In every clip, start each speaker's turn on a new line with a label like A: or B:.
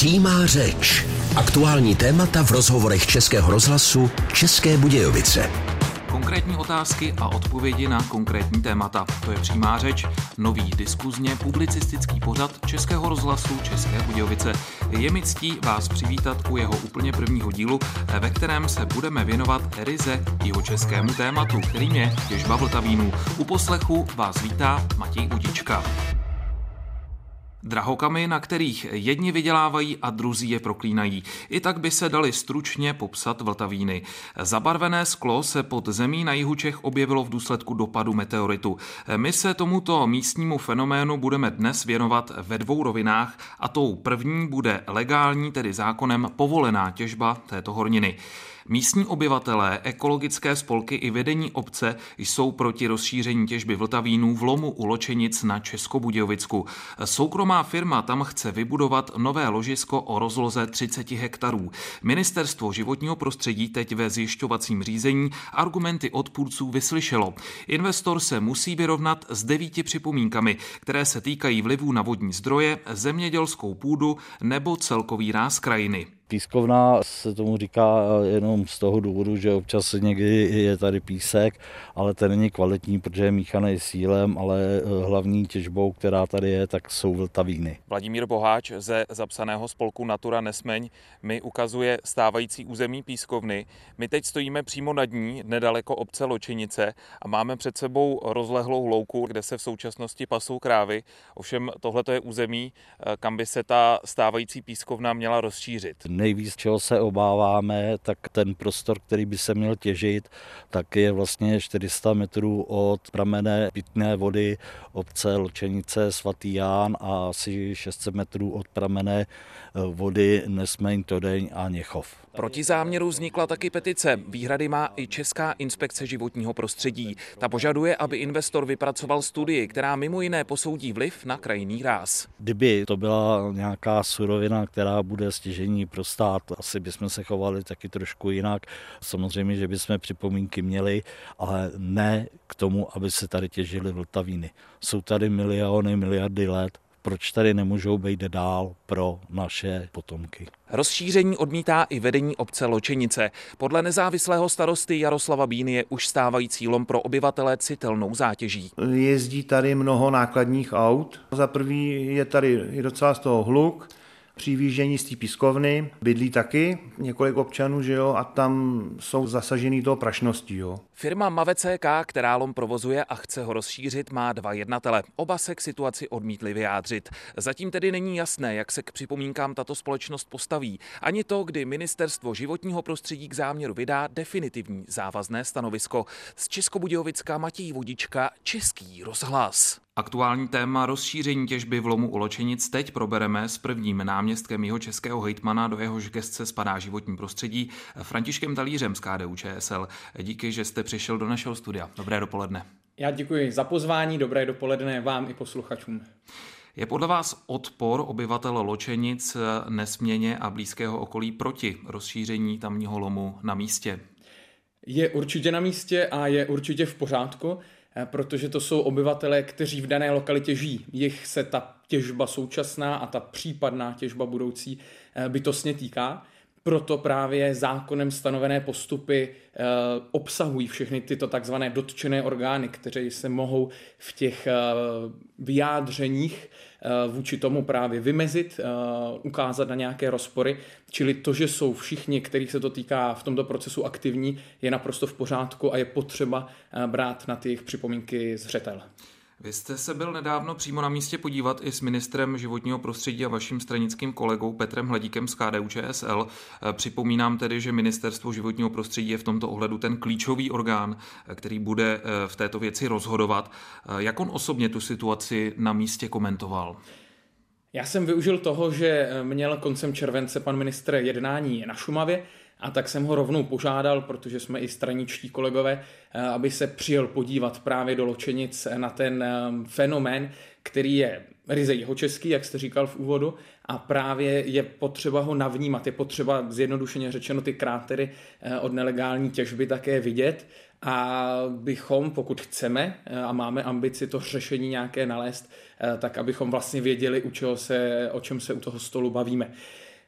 A: Přímá řeč. Aktuální témata v rozhovorech Českého rozhlasu České Budějovice.
B: Konkrétní otázky a odpovědi na konkrétní témata. To je přímá řeč, nový diskuzně publicistický pořad Českého rozhlasu České Budějovice. Je mi ctí vás přivítat u jeho úplně prvního dílu, ve kterém se budeme věnovat ryze jeho českému tématu, kterým je těžba vltavínů. U poslechu vás vítá Matěj Udička. Drahokamy, na kterých jedni vydělávají a druzí je proklínají. I tak by se dali stručně popsat Vltavíny. Zabarvené sklo se pod zemí na jihu Čech objevilo v důsledku dopadu meteoritu. My se tomuto místnímu fenoménu budeme dnes věnovat ve dvou rovinách a tou první bude legální, tedy zákonem povolená těžba této horniny. Místní obyvatelé, ekologické spolky i vedení obce jsou proti rozšíření těžby vltavínů v lomu u Ločenic na Českobudějovicku. Soukromá firma tam chce vybudovat nové ložisko o rozloze 30 hektarů. Ministerstvo životního prostředí teď ve zjišťovacím řízení argumenty odpůrců vyslyšelo. Investor se musí vyrovnat s devíti připomínkami, které se týkají vlivů na vodní zdroje, zemědělskou půdu nebo celkový ráz krajiny.
C: Pískovna se tomu říká jenom z toho důvodu, že občas někdy je tady písek, ale ten není kvalitní, protože je míchaný sílem, ale eh, hlavní těžbou, která tady je, tak jsou vltavíny.
B: Vladimír Boháč ze zapsaného spolku Natura Nesmeň mi ukazuje stávající území pískovny. My teď stojíme přímo nad ní, nedaleko obce Ločenice a máme před sebou rozlehlou louku, kde se v současnosti pasou krávy. Ovšem tohle je území, eh, kam by se ta stávající pískovna měla rozšířit
C: nejvíc, čeho se obáváme, tak ten prostor, který by se měl těžit, tak je vlastně 400 metrů od pramene pitné vody obce Lčenice svatý Ján a asi 600 metrů od pramene eh, vody Nesmeň, Todeň a Něchov.
B: Proti záměru vznikla taky petice. Výhrady má i Česká inspekce životního prostředí. Ta požaduje, aby investor vypracoval studii, která mimo jiné posoudí vliv na krajinný ráz.
C: Kdyby to byla nějaká surovina, která bude stěžení pro stát, asi bychom se chovali taky trošku jinak. Samozřejmě, že bychom připomínky měli, ale ne k tomu, aby se tady těžily vltavíny. Jsou tady miliony, miliardy let, proč tady nemůžou být dál pro naše potomky.
B: Rozšíření odmítá i vedení obce Ločenice. Podle nezávislého starosty Jaroslava Bíny je už stávající lom pro obyvatele citelnou zátěží.
D: Jezdí tady mnoho nákladních aut. Za prvý je tady docela z toho hluk, při výjíždění z té pískovny bydlí taky několik občanů, že jo, a tam jsou zasažený toho prašností, jo.
B: Firma Mave CK, která lom provozuje a chce ho rozšířit, má dva jednatele. Oba se k situaci odmítli vyjádřit. Zatím tedy není jasné, jak se k připomínkám tato společnost postaví. Ani to, kdy ministerstvo životního prostředí k záměru vydá definitivní závazné stanovisko. Z Českobudějovická Matěj Vodička, Český rozhlas. Aktuální téma rozšíření těžby v lomu u Ločenic teď probereme s prvním náměstkem jeho českého hejtmana, do jehož gestce spadá životní prostředí, Františkem Talířem z KDU ČSL. Díky, že jste přišel do našeho studia. Dobré dopoledne.
E: Já děkuji za pozvání, dobré dopoledne vám i posluchačům.
B: Je podle vás odpor obyvatel Ločenic nesměně a blízkého okolí proti rozšíření tamního lomu na místě?
E: Je určitě na místě a je určitě v pořádku. Eh, protože to jsou obyvatelé, kteří v dané lokalitě žijí. Jich se ta těžba současná a ta případná těžba budoucí eh, bytostně týká. Proto právě zákonem stanovené postupy e, obsahují všechny tyto takzvané dotčené orgány, které se mohou v těch vyjádřeních vůči tomu právě vymezit, e, ukázat na nějaké rozpory. Čili to, že jsou všichni, kterých se to týká v tomto procesu aktivní, je naprosto v pořádku a je potřeba e, brát na ty jejich připomínky zřetel.
B: Vy jste se byl nedávno přímo na místě podívat i s ministrem životního prostředí a vaším stranickým kolegou Petrem Hladíkem z KDU ČSL. Připomínám tedy, že ministerstvo životního prostředí je v tomto ohledu ten klíčový orgán, který bude eh, v této věci rozhodovat. Eh, jak on osobně tu situaci na místě komentoval?
E: Já jsem využil toho, že měl koncem července pan ministr jednání na Šumavě a tak jsem ho rovnou požádal, protože jsme i straničtí kolegové, eh, aby se přijel podívat právě do Ločenic na ten eh, fenomén, který je ryze jeho český, jak jste říkal v úvodu, a právě je potřeba ho navnímat, je potřeba zjednodušeně řečeno ty krátery eh, od nelegální těžby také vidět a bychom, pokud chceme a máme ambici to řešení nějaké nalézt, tak abychom vlastně věděli, u čeho se, o čem se u toho stolu bavíme.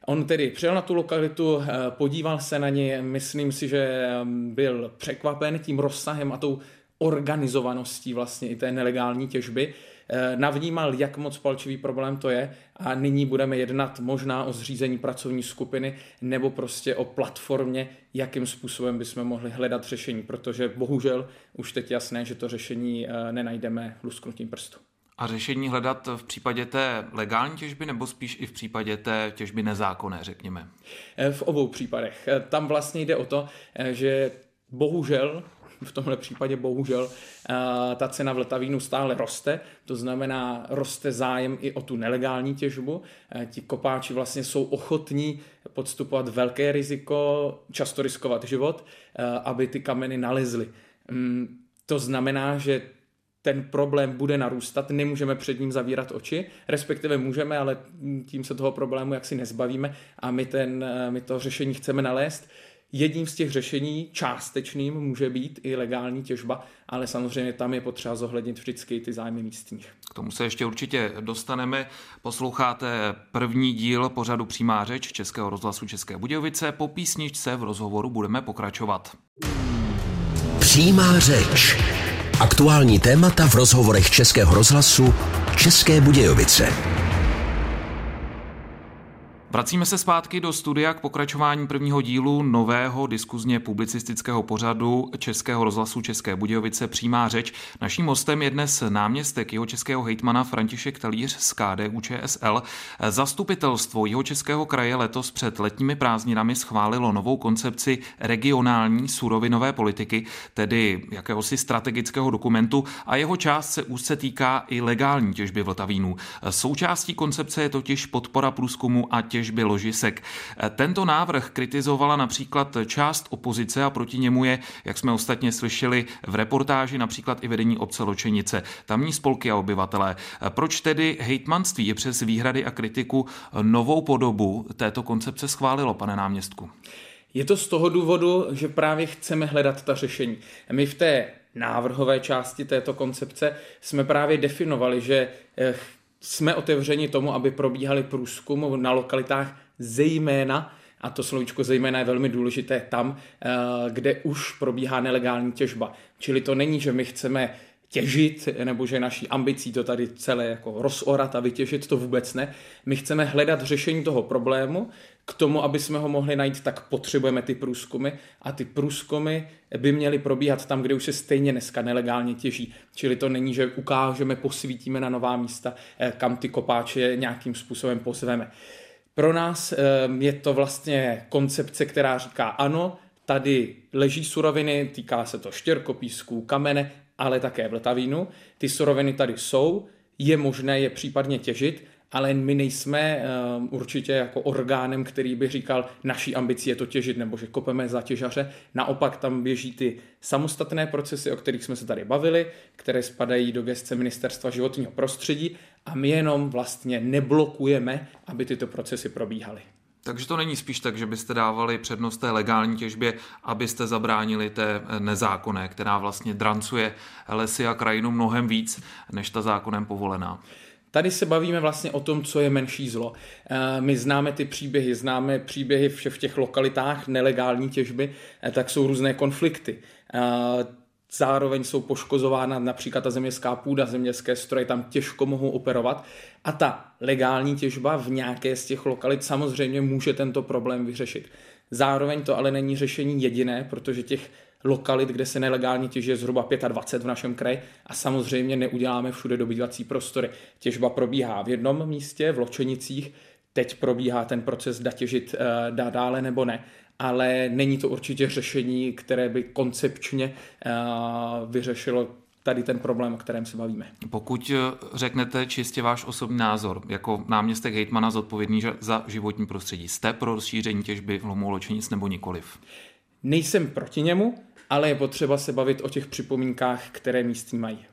E: On tedy přijel na tu lokalitu, eh, podíval se na ně, myslím si, že byl překvapen tím rozsahem a tou organizovaností vlastně i té nelegální těžby. Eh, navnímal, jak moc palčivý problém to je a nyní budeme jednat možná o zřízení pracovní skupiny nebo prostě o platformě, jakým způsobem bychom mohli hledat řešení, protože bohužel už teď jasné, že to řešení eh, nenajdeme lusknutím prstu.
B: A řešení hledat v případě té legální těžby nebo spíš i v případě té těžby nezákonné, řekněme?
E: Eh, v obou případech. Tam vlastně jde o to, že bohužel v tomhle případě bohužel eh, ta cena vltavínu stále roste, to znamená roste zájem i o tu nelegální těžbu. Eh, ti kopáči vlastně jsou ochotní podstupovat velké riziko, často riskovat život, eh, aby ty kameny nalezly. Mm, to znamená, že ten problém bude narůstat, nemůžeme před ním zavírat oči, respektive můžeme, ale tím se toho problému jaksi nezbavíme a my, ten, my to řešení chceme nalézt. Jedním z těch řešení částečným může být i legální těžba, ale samozřejmě tam je potřeba zohlednit vždycky ty zájmy místních.
B: K tomu se ještě určitě dostaneme. Posloucháte první díl pořadu Přímá řeč Českého rozhlasu České Budějovice. Po písničce v rozhovoru budeme pokračovat.
A: Přímá řeč. Aktuální témata v rozhovorech Českého rozhlasu České Budějovice.
B: Vracíme se zpátky do studia k pokračování prvního dílu nového diskuzně publicistického pořadu Českého rozhlasu České Budějovice Přímá řeč. Naším hostem je dnes náměstek jeho českého hejtmana František Talíř z KDU ČSL. Zastupitelstvo jeho českého kraje letos před letními prázdninami schválilo novou koncepci regionální surovinové politiky, tedy jakéhosi strategického dokumentu a jeho část se úzce týká i legální těžby vltavínů. Součástí koncepce je totiž podpora průzkumu a těžby těžby ložisek. Tento návrh kritizovala například část opozice a proti němu je, jak jsme ostatně slyšeli v reportáži, například i vedení obce Ločenice, tamní spolky a obyvatelé. Proč tedy hejtmanství je přes výhrady a kritiku novou podobu této koncepce schválilo, pane náměstku?
E: Je to z toho důvodu, že právě chceme hledat ta řešení. My v té návrhové části této koncepce jsme právě definovali, že eh, jsme otevřeni tomu, aby probíhaly průzkum na lokalitách zejména, a to slovíčko zejména je velmi důležité tam, eh, kde už probíhá nelegální těžba. Čili to není, že my chceme těžit, nebo že naší ambicí to tady celé jako rozorat a vytěžit, to vůbec ne. My chceme hledat řešení toho problému, k tomu, aby jsme ho mohli najít, tak potřebujeme ty průzkumy a ty průzkumy by měly probíhat tam, kde už se stejně dneska nelegálně těží. Čili to není, že ukážeme, posvítíme na nová místa, eh, kam ty kopáče nějakým způsobem pozveme. Pro nás eh, je to vlastně koncepce, která říká ano, tady leží suroviny, týká se to štěrkopísků, kamene, ale také vltavínu. Ty suroviny tady jsou, je možné je případně těžit, ale my nejsme uh, určitě jako orgánem, který by říkal, naší ambicí je to těžit, nebo že kopeme za těžaře. Naopak tam běží ty samostatné procesy, o kterých jsme se tady bavili, které spadají do gestce Ministerstva životního prostředí a my jenom vlastně neblokujeme, aby tyto procesy probíhaly.
B: Takže to není spíš tak, že byste dávali přednost té legální těžbě, abyste zabránili té nezákonné, která vlastně drancuje lesy a krajinu mnohem víc než ta zákonem povolená.
E: Tady se bavíme vlastně o tom, co je menší zlo. Eh, my známe ty příběhy, známe příběhy v těch lokalitách nelegální těžby, eh, tak jsou různé konflikty. Eh, zároveň jsou poškozována například ta zemědělská půda, zemědělské stroje tam těžko mohou operovat a ta legální těžba v nějaké z těch lokalit samozřejmě může tento problém vyřešit. Zároveň to ale není řešení jediné, protože těch lokalit, kde se nelegálně těží, je zhruba 25 v našem kraji a samozřejmě neuděláme všude dobývací prostory. Těžba probíhá v jednom místě, v Ločenicích, teď probíhá ten proces, zda těžit eh, dá dále nebo ne, ale není to určitě řešení, které by koncepčně eh, vyřešilo tady ten problém, o kterém se bavíme.
B: Pokud eh, řeknete čistě váš osobní názor, jako náměstek hejtmana zodpovědný za životní prostředí, jste pro rozšíření těžby v Lomu Ločenic nebo nikoliv?
E: Nejsem proti němu, ale je potřeba se bavit o těch připomínkách, které místní mají.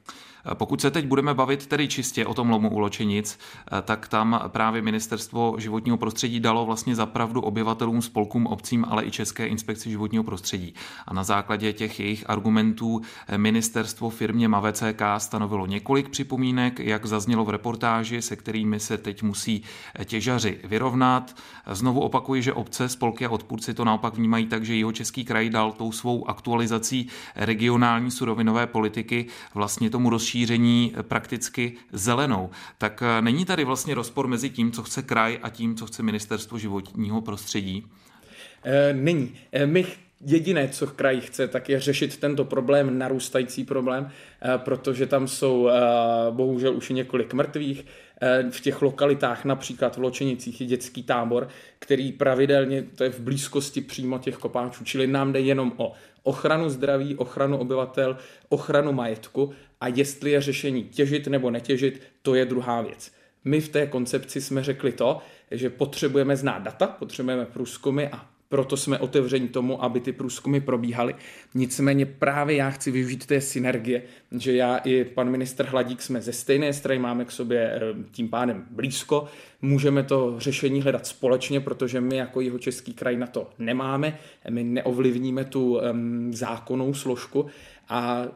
B: Pokud se teď budeme bavit tedy čistě o tom lomu u Ločenic, tak tam právě ministerstvo životního prostředí dalo vlastně zapravdu obyvatelům, spolkům, obcím, ale i České inspekci životního prostředí. A na základě těch jejich argumentů ministerstvo firmě MAVCK stanovilo několik připomínek, jak zaznělo v reportáži, se kterými se teď musí těžaři vyrovnat. Znovu opakuji, že obce, spolky a odpůrci to naopak vnímají tak, že jeho český kraj dal tou svou aktualizací regionální surovinové politiky vlastně tomu rozšíření prakticky zelenou. Tak eh, není tady vlastně rozpor mezi tím, co chce kraj a tím, co chce ministerstvo životního prostředí?
E: E, není. E, my Jediné, co kraj chce, tak je řešit tento problém, narůstající problém, protože tam jsou bohužel už několik mrtvých. V těch lokalitách, například v Ločenicích, je dětský tábor, který pravidelně, to je v blízkosti přímo těch kopáčů, čili nám jde jenom o ochranu zdraví, ochranu obyvatel, ochranu majetku a jestli je řešení těžit nebo netěžit, to je druhá věc. My v té koncepci jsme řekli to, že potřebujeme znát data, potřebujeme průzkumy a proto jsme otevřeni tomu, aby ty průzkumy probíhaly. Nicméně právě já chci využít té synergie, že já i pan minister Hladík jsme ze stejné strany, máme k sobě eh, tím pádem blízko, můžeme to řešení hledat společně, protože my jako jeho český kraj na to nemáme, my neovlivníme tu zákonnou složku a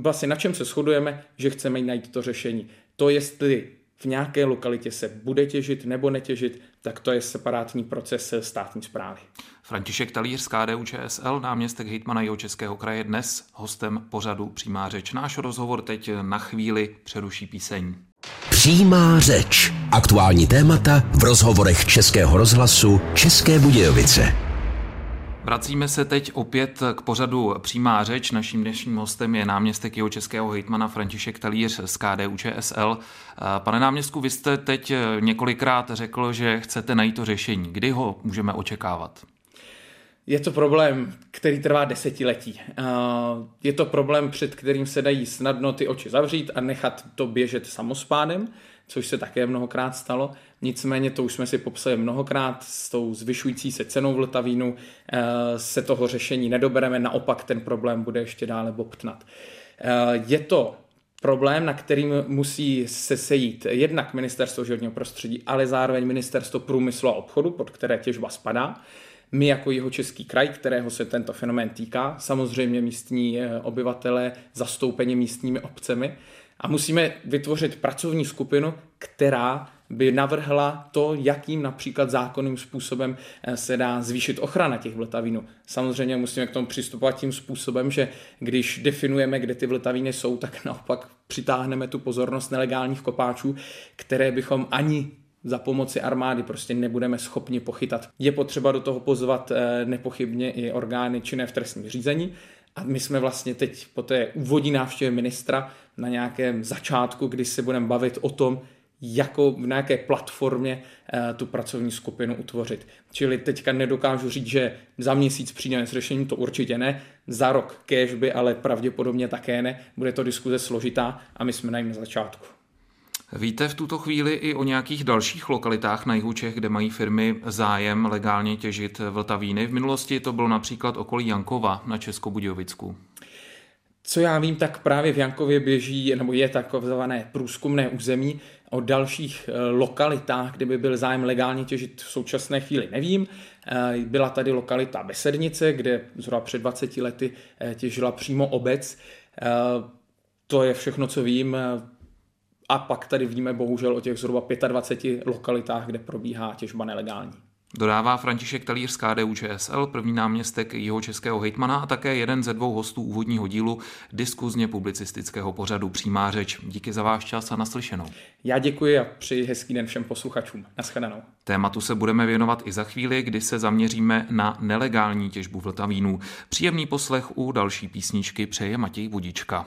E: vlastně na čem se shodujeme, že chceme najít to řešení. To, jestli v nějaké lokalitě se bude těžit nebo netěžit, tak to je separátní proces státní zprávy.
B: František Talíř z KDU ČSL, náměstek hejtmana jeho českého kraje, dnes hostem pořadu Přímá řeč. Náš rozhovor teď na chvíli přeruší píseň.
A: Přímá řeč. Aktuální témata v rozhovorech Českého rozhlasu České Budějovice.
B: Vracíme se teď opět k pořadu Přímá řeč. Naším dnešním hostem je náměstek jeho českého hejtmana František Talíř z KDU ČSL. Pane náměstku, vy jste teď několikrát řekl, že chcete najít to řešení. Kdy ho můžeme očekávat?
E: Je to problém, který trvá desetiletí. Je to problém, před kterým se dají snadno ty oči zavřít a nechat to běžet samospádem, což se také mnohokrát stalo. Nicméně to už jsme si popsali mnohokrát s tou zvyšující se cenou v Ltavínu eh, se toho řešení nedobereme, naopak ten problém bude ještě dále bobtnat. Eh, je to problém, na kterým musí se sejít jednak ministerstvo životního prostředí, ale zároveň ministerstvo průmyslu a obchodu, pod které těžba spadá. My jako jeho český kraj, kterého se tento fenomén týká, samozřejmě místní eh, obyvatele, zastoupení místními obcemi a musíme vytvořit pracovní skupinu, která by navrhla to, jakým například zákonným způsobem eh, se dá zvýšit ochrana těch vltavínů. Samozřejmě musíme k tomu přistupovat tím způsobem, že když definujeme, kde ty vltavíny jsou, tak naopak přitáhneme tu pozornost nelegálních kopáčů, které bychom ani za pomoci armády prostě nebudeme schopni pochytat. Je potřeba do toho pozvat eh, nepochybně i orgány činné v trestním řízení, a my jsme vlastně teď po té úvodní návštěvě ministra na nějakém začátku, kdy se budeme bavit o tom, jako v nějaké platformě uh, tu pracovní skupinu utvořit. Čili teďka nedokážu říct, že za měsíc přijde s řešením, to určitě ne, za rok by, ale pravděpodobně také ne, bude to diskuze složitá a my jsme na jim začátku.
B: Víte v tuto chvíli i o nějakých dalších lokalitách na jihu Čech, kde mají firmy zájem legálně těžit vltavíny? V minulosti to bylo například okolí Jankova na Českobudějovicku.
E: Co já vím, tak právě v Jankově běží, nebo je takové průzkumné území o dalších eh, lokalitách, kde by byl zájem legálně těžit v současné chvíli, nevím. Eh, byla tady lokalita Besednice, kde zhruba před 20 lety eh, těžila přímo obec. To je všechno, co vím. A pak tady víme bohužel o těch zhruba 25 lokalitách, kde probíhá těžba nelegální.
B: Dodává František Talíř z KDU ČSL, první náměstek jeho českého hejtmana a také jeden ze dvou hostů úvodního dílu diskuzně publicistického pořadu Přímá řeč. Díky za váš čas a naslyšenou.
E: Já děkuji a přeji hezký den všem posluchačům. Naschledanou.
B: Tématu se budeme věnovat i za chvíli, kdy se zaměříme na nelegální těžbu vltavínů. Příjemný poslech u další písničky přeje Matěj Budička.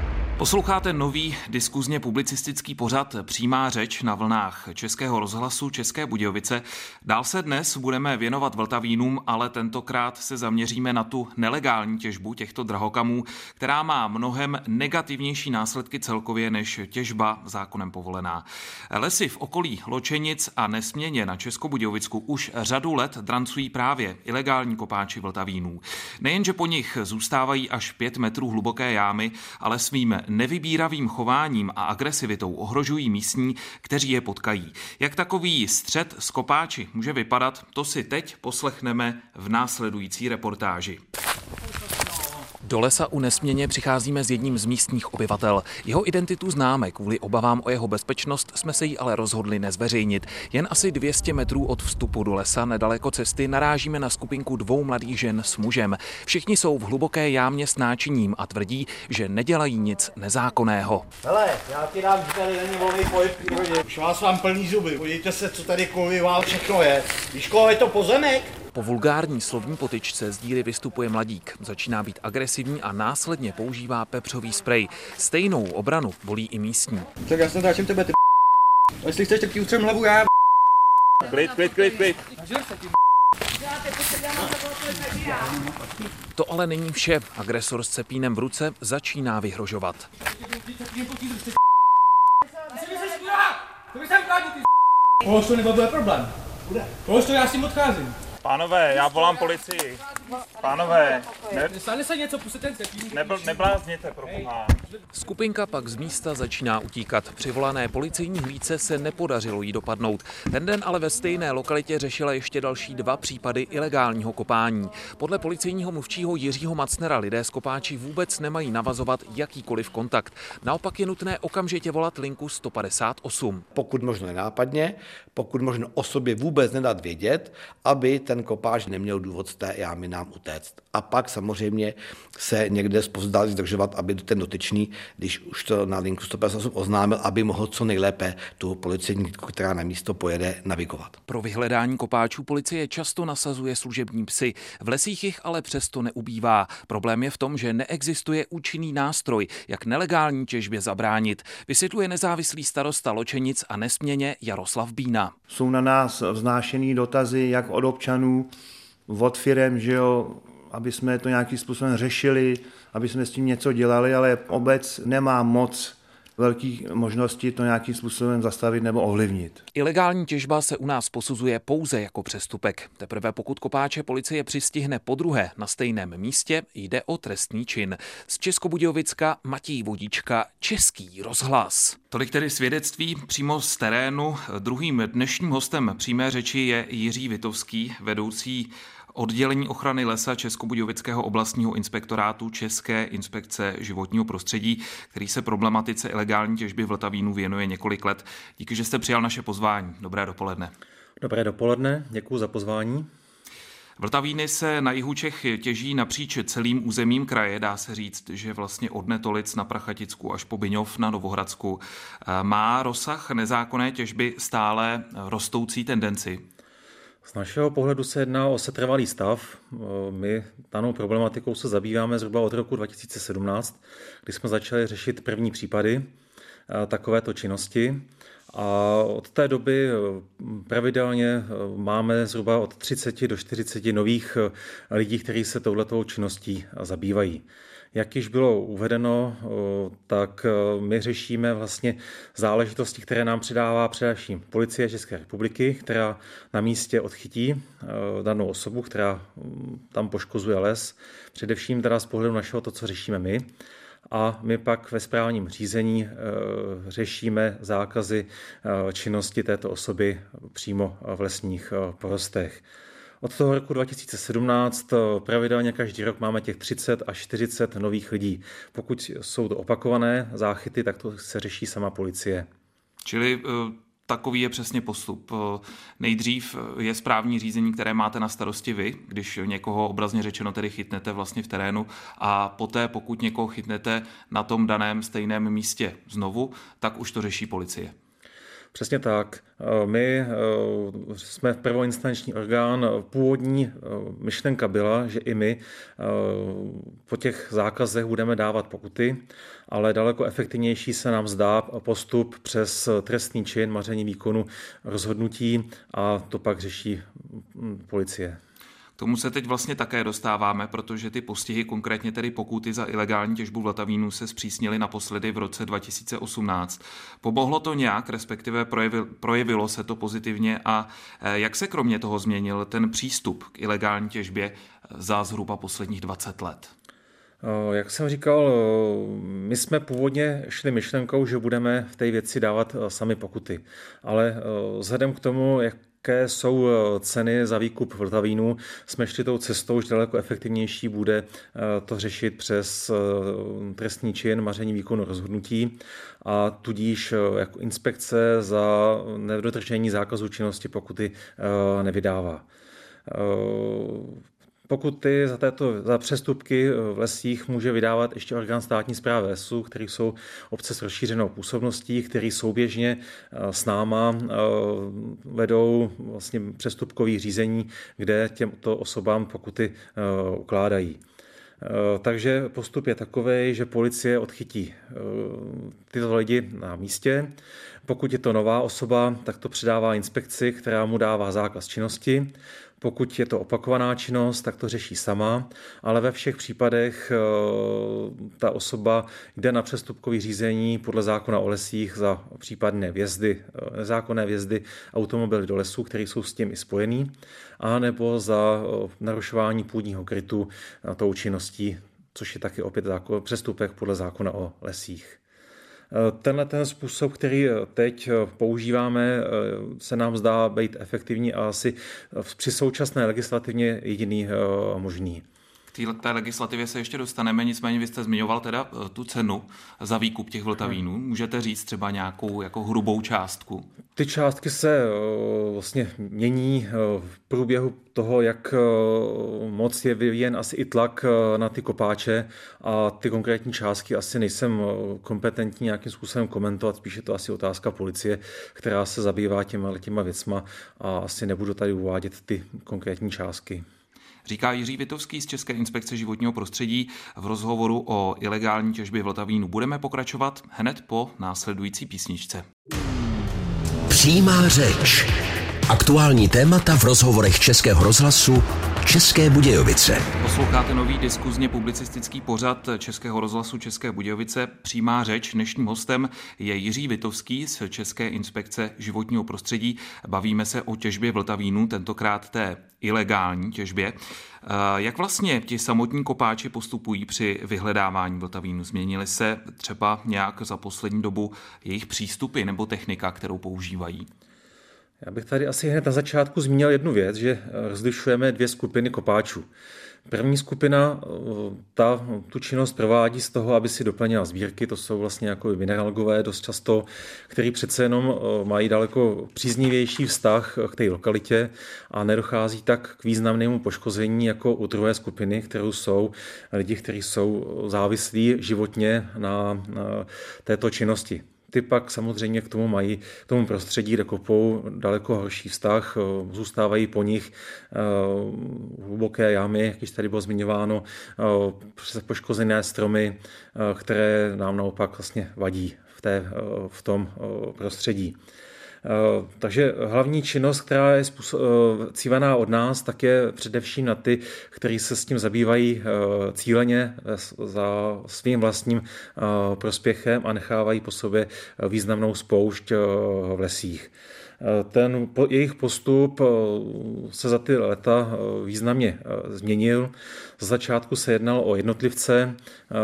B: Posloucháte nový diskuzně publicistický pořad Přímá řeč na vlnách Českého rozhlasu České Budějovice. Dál se dnes budeme věnovat Vltavínům, ale tentokrát se zaměříme na tu nelegální těžbu těchto drahokamů, která má mnohem negativnější následky celkově než těžba zákonem povolená. Lesy v okolí Ločenic a nesměně na Českobudějovicku už řadu let drancují právě ilegální kopáči Vltavínů. Nejenže po nich zůstávají až pět metrů hluboké jámy, ale svým nevybíravým chováním a agresivitou ohrožují místní, kteří je potkají. Jak takový střed s kopáči může vypadat, to si teď poslechneme v následující reportáži. Do lesa u Nesměně přicházíme s jedním z místních obyvatel. Jeho identitu známe, kvůli obavám o jeho bezpečnost jsme se jí ale rozhodli nezveřejnit. Jen asi 200 metrů od vstupu do lesa nedaleko cesty narážíme na skupinku dvou mladých žen s mužem. Všichni jsou v hluboké jámě s náčiním a tvrdí, že nedělají nic nezákonného.
F: Hele, já ti dám, že tady není volný pohyb Už vás vám plný zuby, podívejte se, co tady kvůli vám všechno je. Víš, koho je to pozemek?
B: Po vulgární slovní potyčce z díry vystupuje mladík. Začíná být agresivní a následně používá pepřový sprej. Stejnou obranu volí i místní.
F: Tak já se začím tebe, ty a jestli chceš, tak ti utřem hlavu já.
G: Klid, klid, klid, klid.
B: To ale není vše. Agresor s cepínem v ruce začíná vyhrožovat.
F: Koho to nebude problém? Koho to já s tím odcházím.
G: Pánové, já volám policii. Pánové, ne,
F: Stane se něco, pustíte ten
G: nebl, neblázněte, proboha.
B: Skupinka pak z místa začíná utíkat. Při volané policejní hlídce se nepodařilo jí dopadnout. Ten den ale ve stejné lokalitě řešila ještě další dva případy ilegálního kopání. Podle policejního mluvčího Jiřího Macnera lidé z kopáči vůbec nemají navazovat jakýkoliv kontakt. Naopak je nutné okamžitě volat linku 158.
H: Pokud možno nenápadně, pokud možno o sobě vůbec nedat vědět, aby ten kopáč neměl důvod z té jámy nám utéct. A pak samozřejmě se někde zpozdál zdržovat, aby ten dotyčný, když už to na linku 158 oznámil, aby mohl co nejlépe tu policejní, která na místo pojede, navigovat.
B: Pro vyhledání kopáčů policie často nasazuje služební psy. V lesích jich ale přesto neubývá. Problém je v tom, že neexistuje účinný nástroj, jak nelegální těžbě zabránit, vysvětluje nezávislý starosta Ločenic a nesměně Jaroslav Bína.
D: Jsou na nás vznášený dotazy jak od občanů, od firem, že jo, aby jsme to nějakým způsobem řešili, aby jsme s tím něco dělali, ale obec nemá moc velkých možností to nějakým způsobem zastavit nebo ovlivnit.
B: Ilegální těžba se u nás posuzuje pouze jako přestupek. Teprve pokud kopáče policie přistihne po druhé na stejném místě, jde o trestný čin. Z Českobudějovicka Matěj Vodička, Český rozhlas. Tolik tedy svědectví přímo z terénu. Druhým dnešním hostem přímé řeči je Jiří Vitovský, vedoucí oddělení ochrany lesa Českobudějovického oblastního inspektorátu České inspekce životního prostředí, který se problematice ilegální těžby v Vltavínu věnuje několik let. Díky, že jste přijal naše pozvání. Dobré dopoledne.
I: Dobré dopoledne, děkuji za pozvání.
B: Vltavíny se na jihu Čech těží napříč celým územím kraje. Dá se říct, že vlastně od Netolic na Prachaticku až po Byňov na Novohradsku. Má rozsah nezákonné těžby stále rostoucí tendenci?
I: Z našeho pohledu se jedná o setrvalý stav. My danou problematikou se zabýváme zhruba od roku 2017, kdy jsme začali řešit první případy eh, takovéto činnosti. A od té doby eh, pravidelně eh, máme zhruba od 30 do 40 nových lidí, kteří se touhletou činností zabývají. Jak již bylo uvedeno, tak my řešíme vlastně záležitosti, které nám předává především policie České republiky, která na místě odchytí danou osobu, která tam poškozuje les, především teda z pohledu našeho to, co řešíme my. A my pak ve správním řízení řešíme zákazy činnosti této osoby přímo v lesních porostech. Od toho roku 2017 eh, pravidelně každý rok máme těch 30 až 40 nových lidí. Pokud jsou to opakované záchyty, tak to se řeší sama policie.
B: Čili eh, takový je přesně postup. Eh, nejdřív je správní řízení, které máte na starosti vy, když někoho obrazně řečeno tedy chytnete vlastně v terénu a poté, pokud někoho chytnete na tom daném stejném místě znovu, tak už to řeší policie.
I: Přesně tak. My jsme prvoinstanční orgán. Původní myšlenka byla, že i my po těch zákazech budeme dávat pokuty, ale daleko efektivnější se nám zdá postup přes trestný čin maření výkonu rozhodnutí a to pak řeší mm, policie
B: tomu se teď vlastně také dostáváme, protože ty postihy, konkrétně tedy pokuty za ilegální těžbu Vltavínu, se zpřísnily naposledy v roce 2018. Pomohlo to nějak, respektive projevilo se to pozitivně a eh, jak se kromě toho změnil ten přístup k ilegální těžbě eh, za zhruba posledních 20 let?
I: Jak jsem říkal, my jsme původně šli myšlenkou, že budeme v té věci dávat sami pokuty. Ale vzhledem k tomu, jak jaké jsou eh, ceny za výkup Vltavínu, jsme šli tou cestou, že daleko efektivnější bude eh, to řešit přes eh, trestní čin maření výkonu rozhodnutí a tudíž jako inspekce za nedodržení zákazu činnosti pokuty nevydává. Pokuty za, této, za přestupky v lesích může vydávat ještě orgán státní zprávy lesů, který jsou obce s rozšířenou působností, který souběžně eh, s náma eh, vedou vlastně přestupkový řízení, kde těmto osobám pokuty eh, ukládají. Takže postup je takový, že policie odchytí tyto lidi na místě. Pokud je to nová osoba, tak to předává inspekci, která mu dává zákaz činnosti. Pokud je to opakovaná činnost, tak to řeší sama, ale ve všech případech eh, ta osoba jde na přestupkový řízení podle zákona o lesích za případné vjezdy, eh, nezákonné vjezdy automobily do lesů, které jsou s tím i spojený, a nebo za eh, narušování půdního krytu tou činností, což je taky opět přestupek podle zákona o lesích. Tenhle ten způsob, který teď používáme, se nám zdá být efektivní a asi při současné legislativně jediný eh, možný.
B: K té legislativě se ještě dostaneme, nicméně vy jste zmiňoval teda eh, tu cenu za výkup těch vltavínů. Můžete říct třeba nějakou jako hrubou částku?
I: Ty částky se eh, vlastně mění v průběhu toho, jak moc je vyvíjen asi i tlak na ty kopáče a ty konkrétní částky asi nejsem kompetentní nějakým způsobem komentovat, spíše to asi otázka policie, která se zabývá těma, těma věcma a asi nebudu tady uvádět ty konkrétní částky.
B: Říká Jiří Vitovský z České inspekce životního prostředí v rozhovoru o ilegální těžbě Vltavínu. Budeme pokračovat hned po následující písničce.
A: Přímá řeč. Aktuální témata v rozhovorech Českého rozhlasu České Budějovice.
B: Posloucháte nový diskuzně publicistický pořad Českého rozhlasu České Budějovice. Přímá řeč. Dnešním hostem je Jiří Vitovský z České inspekce životního prostředí. Bavíme se o těžbě vltavínu, tentokrát té ilegální těžbě. Eh, jak vlastně ti samotní kopáči postupují při vyhledávání vltavínu? Změnily se třeba nějak za poslední dobu jejich přístupy nebo technika, kterou používají?
I: Já bych tady asi hned na začátku zmínil jednu věc, že rozlišujeme dvě skupiny kopáčů. První skupina eh, ta tu činnost provádí z toho, aby si doplnila sbírky, to jsou vlastně jako mineralogové dost často, který přece jenom eh, mají daleko příznivější vztah k té lokalitě a nedochází tak k významnému poškození jako u druhé skupiny, kterou jsou lidi, kteří jsou závislí životně na, na této činnosti. Ty pak samozřejmě k tomu mají, k tomu prostředí, kde kopou daleko horší vztah, eh, zůstávají po nich eh, hluboké jámy, jak již tady bylo zmiňováno, eh, poškozené stromy, které nám naopak vlastně vadí v, té, v tom prostředí. Eh, takže hlavní činnost, která je eh, cílená od nás, tak je především na ty, kteří se s tím zabývají eh, cíleně za svým vlastním prospěchem a nechávají po sobě významnou spoušť v lesích. Ten jejich postup se za ty léta významně změnil. Z začátku se jednalo o jednotlivce, eh,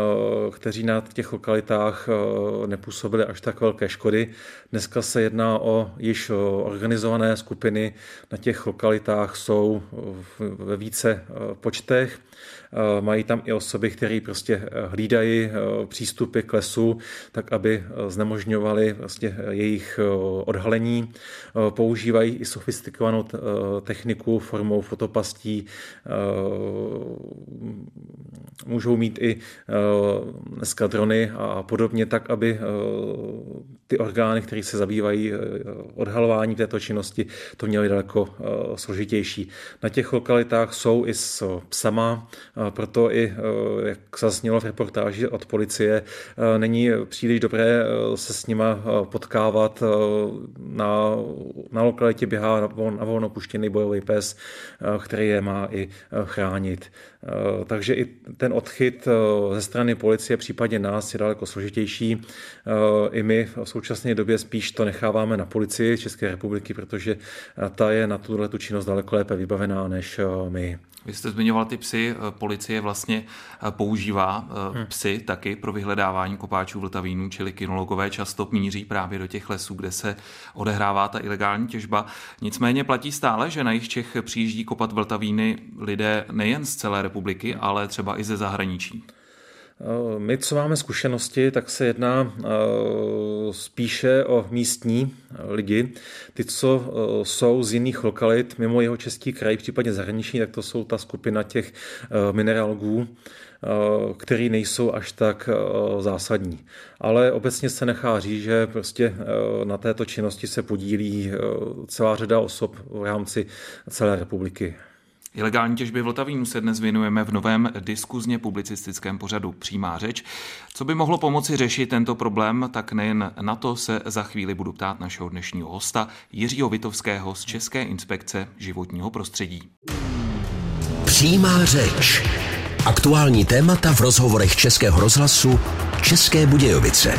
I: kteří na těch lokalitách eh, nepůsobili až tak velké škody. Dneska se jedná o již organizované skupiny. Na těch lokalitách jsou ve více eh, počtech. Mají tam i osoby, které prostě hlídají přístupy k lesu, tak aby znemožňovali vlastně jejich odhalení. Používají i sofistikovanou techniku formou fotopastí, můžou mít i eh, dneska drony a podobně tak, aby eh, ty orgány, které se zabývají eh, odhalováním této činnosti, to měly daleko eh, složitější. Na těch lokalitách jsou i s psama, proto i, jak zaznělo v reportáži od policie, není příliš dobré se s nima potkávat. Na, na lokalitě běhá na volno bojový pes, který je má i chránit. Takže i ten odchyt ze strany policie, případně nás, je daleko složitější. I my v současné době spíš to necháváme na policii České republiky, protože ta je na tuhle tu činnost daleko lépe vybavená než eh, my.
B: Vy jste zmiňoval ty psy, eh, policie vlastně eh, používá hmm. psy taky pro vyhledávání kopáčů vltavínu, čili kinologové často míří právě do těch lesů, kde se odehrává ta ilegální těžba. Nicméně platí stále, že na jich Čech přijíždí kopat vltavíny lidé nejen z celé republiky, ale třeba i ze zahraničí.
I: Eh, my, co máme zkušenosti, tak se jedná eh, spíše o místní lidi. Ty, co eh, jsou z jiných lokalit, mimo jeho český kraj, případně zahraniční, tak to jsou ta skupina těch mineralogů, který nejsou až tak zásadní. Ale obecně se nechá říct, že prostě na této činnosti se podílí celá řada osob v rámci celé republiky.
B: Ilegální těžby Vltavínu se dnes věnujeme v novém diskuzně publicistickém pořadu Přímá řeč. Co by mohlo pomoci řešit tento problém, tak nejen na to se za chvíli budu ptát našeho dnešního hosta Jiřího Vitovského z České inspekce životního prostředí.
A: Přímá řeč. Aktuální témata v rozhovorech Českého rozhlasu České Budějovice.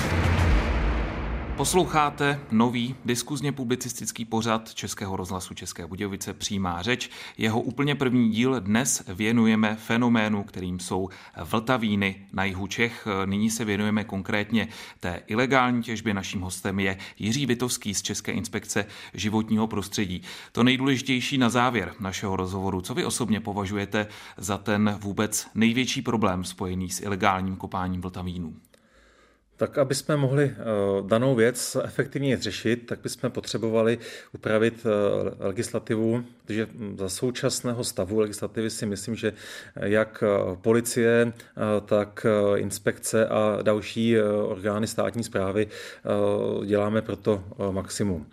B: Posloucháte nový diskuzně publicistický pořad Českého rozhlasu České Budějovice Přímá řeč. Jeho úplně první díl dnes věnujeme fenoménu, kterým jsou vltavíny na jihu Čech. Nyní se věnujeme konkrétně té ilegální těžbě. Naším hostem je Jiří Vitovský z České inspekce životního prostředí. To nejdůležitější na závěr našeho rozhovoru. Co vy osobně považujete za ten vůbec největší problém spojený s ilegálním kopáním vltavínů?
I: Tak aby jsme mohli eh, danou věc efektivně řešit, tak bychom potřebovali upravit eh, legislativu, protože za současného stavu legislativy si myslím, že jak eh, policie, tak inspekce a další orgány státní zprávy děláme pro to maximum.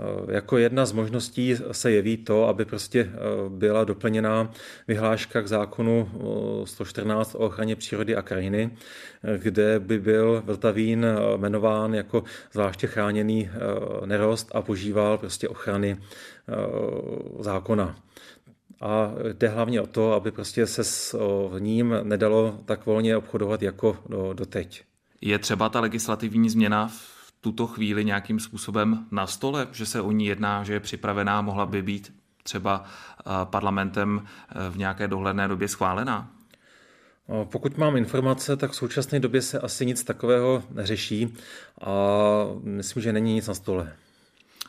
I: Eh, jako jedna z možností se jeví to, aby prostě eh, byla doplněná vyhláška k zákonu 114 o ochraně přírody a krajiny, eh, kde by byl Vltavín jmenován jako zvláště chráněný nerost a požíval prostě ochrany zákona. A jde hlavně o to, aby prostě se s ním nedalo tak volně obchodovat jako do, doteď.
B: Je třeba ta legislativní změna v tuto chvíli nějakým způsobem na stole, že se o ní jedná, že je připravená, mohla by být třeba eh, parlamentem eh, v nějaké dohledné době schválená?
I: Pokud mám informace, tak v současné době se asi nic takového neřeší a myslím, že není nic na stole.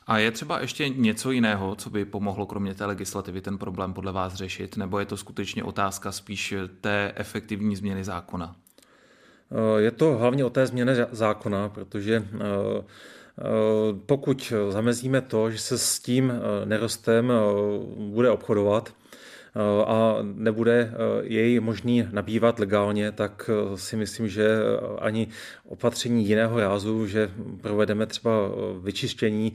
B: A je třeba ještě něco jiného, co by pomohlo kromě té legislativy ten problém podle vás řešit, nebo je to skutečně otázka spíš té efektivní změny zákona?
I: Eh, je to hlavně o té změně zákona, protože eh, eh, pokud zamezíme to, že se s tím nerostem bude obchodovat, a nebude jej možný nabývat legálně, tak si myslím, že ani opatření jiného rázu, že provedeme třeba vyčištění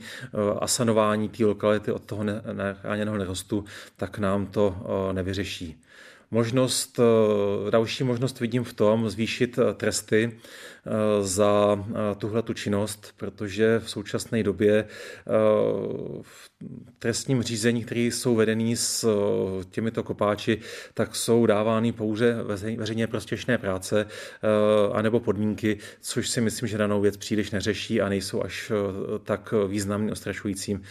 I: a sanování té lokality od toho nechráněného nerostu, tak nám to nevyřeší. Možnost, eh, další možnost vidím v tom zvýšit eh, tresty eh, za tuhle tu činnost, protože v současné době v trestním řízení, které jsou vedený s těmito kopáči, tak jsou dávány pouze veřejně prospěšné práce anebo podmínky, což si myslím, že danou věc příliš neřeší a nejsou až tak významným ostrašujícím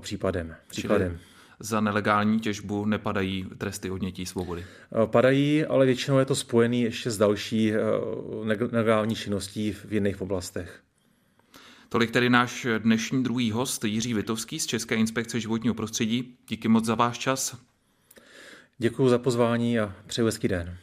I: případem. příkladem. Čili
B: za nelegální těžbu nepadají tresty odnětí svobody?
I: Eh, padají, ale většinou je to spojený ještě s další eh, nelegální činností v jiných oblastech.
B: Tolik tedy náš dnešní druhý host Jiří Vitovský z České inspekce životního prostředí. Díky moc za váš čas.
I: Děkuji za pozvání a přeju hezký den.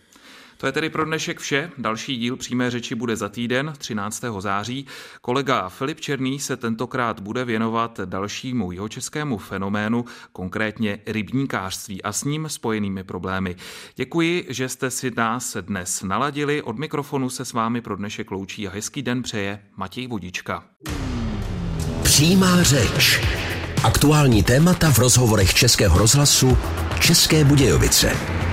B: To je tedy pro dnešek vše. Další díl přímé řeči bude za týden, 13. září. Kolega Filip Černý se tentokrát bude věnovat dalšímu jeho českému fenoménu, konkrétně rybníkářství a s ním spojenými problémy. Děkuji, že jste si nás dnes naladili. Od mikrofonu se s vámi pro dnešek loučí a hezký den přeje Matěj Vodička.
A: Přímá řeč. Aktuální témata v rozhovorech Českého rozhlasu České Budějovice.